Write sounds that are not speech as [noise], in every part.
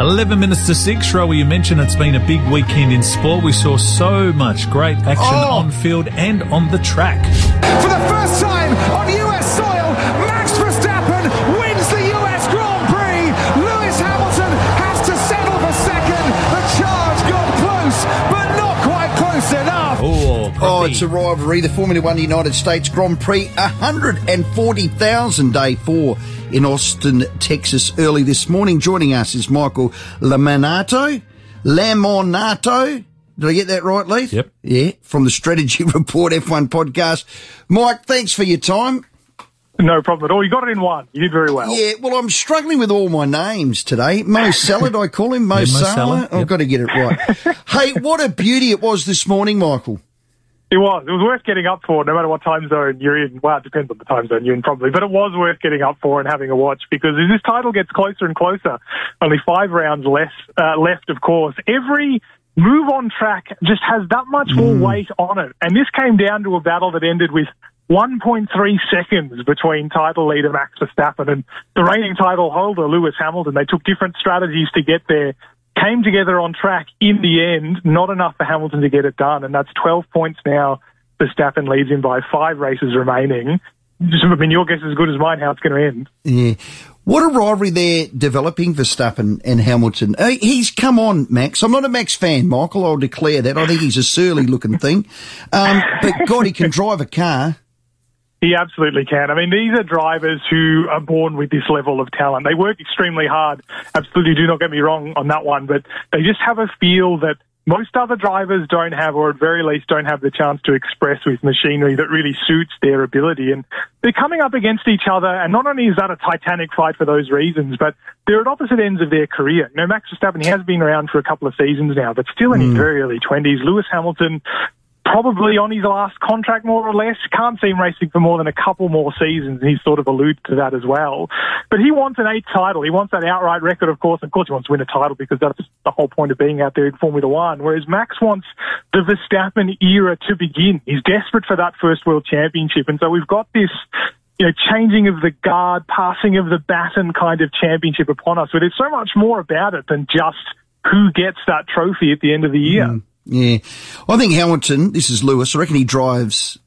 11 minutes to 6. Rowie, you mentioned it's been a big weekend in sport. We saw so much great action Oh. on field and on the track. For the first time on US soil, It's a rivalry. The Formula One United States Grand Prix, 140,000 day four in Austin, Texas, early this morning. Joining us is Michael Lamonato. Lamonato. Did I get that right, Leith? Yep. Yeah, from the Strategy [laughs] Report F1 podcast. Mike, thanks for your time. No problem at all. You got it in one. You did very well. Yeah, well, I'm struggling with all my names today. Mo [laughs] Salad, I call him. Mo Mo Salah. Salah, I've got to get it right. [laughs] hey, what a beauty it was this morning, Michael. It was. It was worth getting up for, no matter what time zone you're in. Well, it depends on the time zone you're in, probably. But it was worth getting up for and having a watch because as this title gets closer and closer, only five rounds less uh, left, of course. Every move on track just has that much more weight on it. And this came down to a battle that ended with 1.3 seconds between title leader Max Verstappen and the reigning title holder Lewis Hamilton. They took different strategies to get there. Came together on track in the end, not enough for Hamilton to get it done, and that's 12 points now. Verstappen leads him by five races remaining. Just, I mean, your guess is as good as mine how it's going to end. Yeah. What a rivalry they're developing, for Verstappen and Hamilton. Uh, he's come on, Max. I'm not a Max fan, Michael. I'll declare that. I think he's a surly looking thing. Um, but God, he can drive a car. He absolutely can. I mean, these are drivers who are born with this level of talent. They work extremely hard. Absolutely, do not get me wrong on that one, but they just have a feel that most other drivers don't have, or at very least don't have the chance to express with machinery that really suits their ability. And they're coming up against each other, and not only is that a titanic fight for those reasons, but they're at opposite ends of their career. You know, Max Verstappen, he has been around for a couple of seasons now, but still in his hmm. very early 20s. Lewis Hamilton, probably on his last contract, more or less. Can't see him racing for more than a couple more seasons, he's sort of alluded to that as well. But he wants an eighth title. He wants that outright record, of course. Of course, he wants to win a title because that's the whole point of being out there in Formula One. Whereas Max wants the Verstappen era to begin. He's desperate for that first world championship, and so we've got this. You know, changing of the guard, passing of the baton kind of championship upon us. But there's so much more about it than just who gets that trophy at the end of the year. Hmm. Yeah. I think Hamilton, this is Lewis, I reckon he drives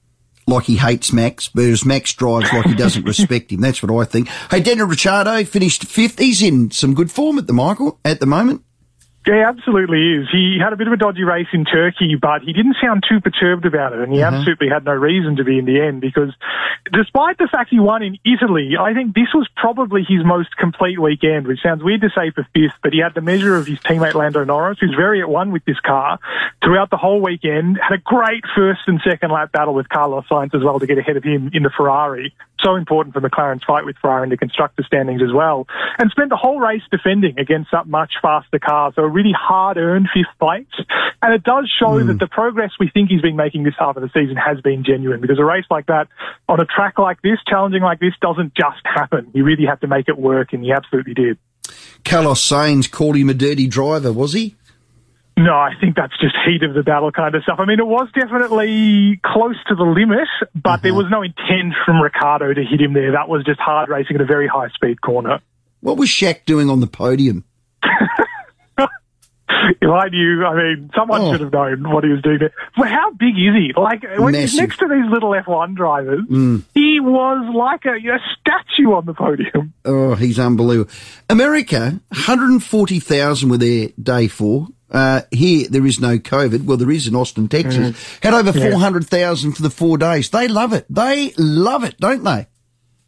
like he hates Max, whereas Max drives like he doesn't respect him. That's what I think. Hey, Daniel Ricciardo finished fifth. He's in some good form at the Michael at the moment. Yeah, he absolutely is. He had a bit of a dodgy race in Turkey, but he didn't sound too perturbed about it, and he mm-hmm. absolutely had no reason to be in the end because despite the fact he won in Italy, I think this was probably his most complete weekend, which sounds weird to say for fifth, but he had the measure of his teammate Lando Norris, who's very at one with this car throughout the whole weekend, had a great first and second lap battle with Carlos Sainz as well to get ahead of him in the Ferrari. So important for McLaren's fight with Ferrari in the constructor standings as well. And spent the whole race defending against that much faster car. So a really hard earned fifth place. And it does show hmm. that the progress we think he's been making this half of the season has been genuine because a race like that on a track like this, challenging like this, doesn't just happen. You really have to make it work and he absolutely did. Carlos Sainz called him a dirty driver, was he? No, I think that's just heat of the battle kind of stuff. I mean, it was definitely close to the limit, but there mm-hmm. was no intent from Ricciardo to hit him there. That was just hard racing at a very high speed corner. What was Shaq doing on the podium? [laughs] If I knew, I mean, someone Oh. should have known what he was doing there. Well, how big is he? Like, when he's next to these little F1 drivers, mm. he was like a, a statue on the podium. Oh, he's unbelievable. America, 140,000 were there day four. Uh, here, there is no COVID. Well, there is in Austin, Texas. Had over 400,000 for the four days. They love it. They love it, don't they?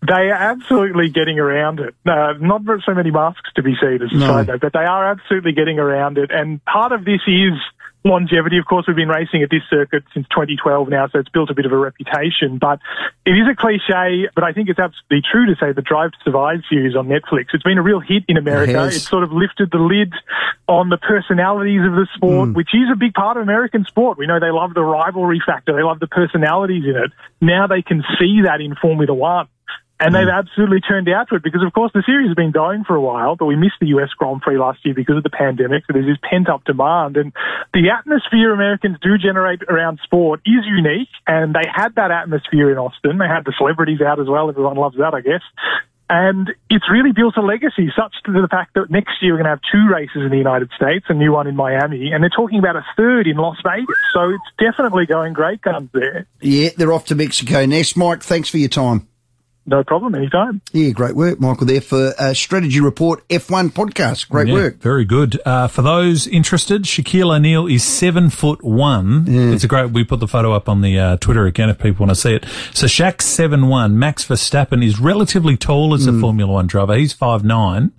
They are absolutely getting around it. Uh, not so many masks to be seen as a No. side note, but they are absolutely getting around it. And part of this is longevity. Of course, we've been racing at this circuit since 2012 now, so it's built a bit of a reputation. But it is a cliche, but I think it's absolutely true to say the Drive to Survive series on Netflix. It's been a real hit in America. has. It's sort of lifted the lid on the personalities of the sport, mm. which is a big part of American sport. We know they love the rivalry factor. They love the personalities in it. Now they can see that in Formula One. And they've mm. absolutely turned out to it because, of course, the series has been going for a while, but we missed the US Grand Prix last year because of the pandemic. So there's this pent up demand. And the atmosphere Americans do generate around sport is unique. And they had that atmosphere in Austin. They had the celebrities out as well. Everyone loves that, I guess. And it's really built a legacy, such to the fact that next year we're going to have two races in the United States, a new one in Miami, and they're talking about a third in Las Vegas. So it's definitely going great guns there. Yeah, they're off to Mexico next. Mike, thanks for your time. No problem, anytime. Yeah, great work, Michael, there for uh, Strategy Report F1 podcast. Great Yeah, work. Very good. Uh, for those interested, Shaquille O'Neal is seven foot one. It's a great. We put the photo up on the uh, Twitter again if people want to see it. So Shaq's seven one. Max Verstappen is relatively tall as a Formula One driver. He's five nine,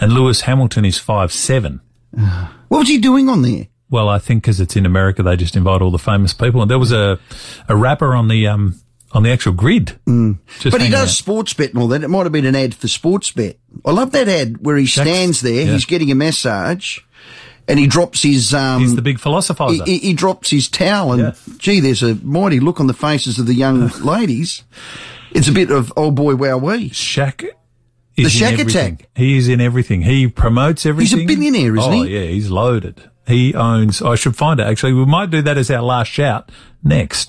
and Lewis Hamilton is five seven. [sighs] What was he doing on there? Well, I think because it's in America, they just invite all the famous people. And there was a a rapper on the um on the actual grid. Mm. But he does out. Sportsbet and all that. It might have been an ad for Sportsbet. I love that ad where he stands there, yeah. he's getting a massage, and he drops his um He's the big he, philosophizer. he, he drops his towel and Yeah. gee, there's a mighty look on the faces of the young [laughs] ladies. It's a bit of oh boy, wow we. Shaq. The Shaq attack. He is in everything. He promotes everything. He's a billionaire, isn't oh, he? yeah, he's loaded. He owns. I should find it. Actually, we might do that as our last shout next.